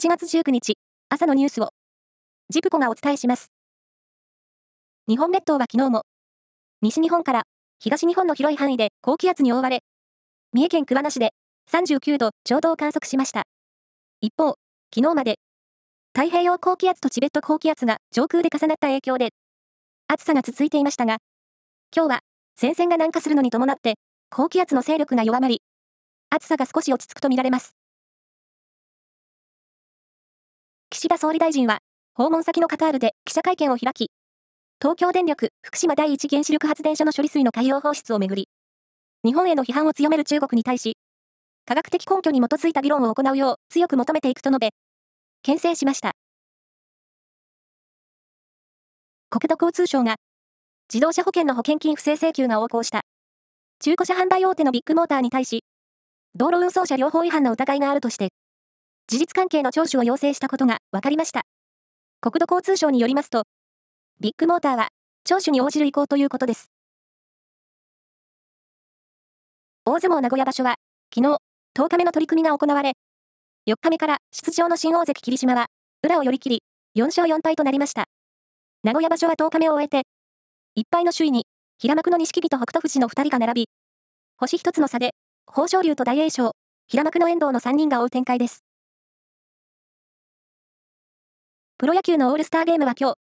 7月19日、朝のニュースを、ジプコがお伝えします。日本列島は昨日も、西日本から東日本の広い範囲で高気圧に覆われ、三重県桑名市で39度ちょうどを観測しました。一方、昨日まで、太平洋高気圧とチベット高気圧が上空で重なった影響で、暑さが続いていましたが、今日は前線が南下するのに伴って、高気圧の勢力が弱まり、暑さが少し落ち着くとみられます。岸田総理大臣は、訪問先のカタールで記者会見を開き、東京電力福島第一原子力発電所の処理水の海洋放出をめぐり、日本への批判を強める中国に対し、科学的根拠に基づいた議論を行うよう強く求めていくと述べ、牽制しました。国土交通省が、自動車保険の保険金不正請求が横行した、中古車販売大手のビッグモーターに対し、道路運送車両法違反の疑いがあるとして、事実関係の聴取を要請したことが分かりました。国土交通省によりますと、ビッグモーターは、聴取に応じる意向ということです。大相撲名古屋場所は、昨日、10日目の取り組みが行われ、4日目から出場の新大関霧島は、裏を寄り切り、4勝4敗となりました。名古屋場所は10日目を終えて、1敗の首位に、平幕の錦木と北勝富士の2人が並び、星1つの差で、豊昇龍と大栄翔、平幕の遠藤の3人が追う展開です。プロ野球のオールスターゲームは今日、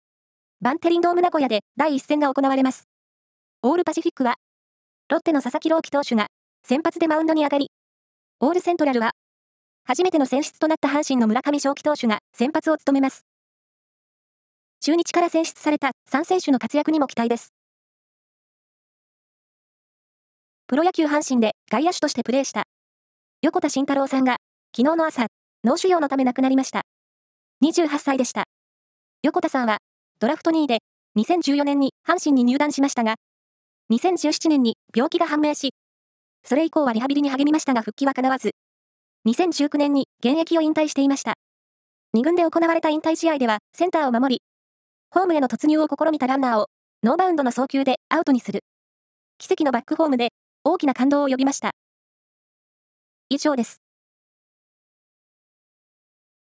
バンテリンドーム名古屋で第一戦が行われます。オールパシフィックは、ロッテの佐々木朗希投手が先発でマウンドに上がり、オールセントラルは、初めての選出となった阪神の村上正輝投手が先発を務めます。中日から選出された3選手の活躍にも期待です。プロ野球阪神で外野手としてプレーした横田慎太郎さんが昨日の朝、脳腫瘍のため亡くなりました。28歳でした。横田さんは、ドラフト2位で、2014年に阪神に入団しましたが、2017年に病気が判明し、それ以降はリハビリに励みましたが復帰は叶わず、2019年に現役を引退していました。2軍で行われた引退試合ではセンターを守り、ホームへの突入を試みたランナーをノーバウンドの送球でアウトにする。奇跡のバックホームで大きな感動を呼びました。以上です。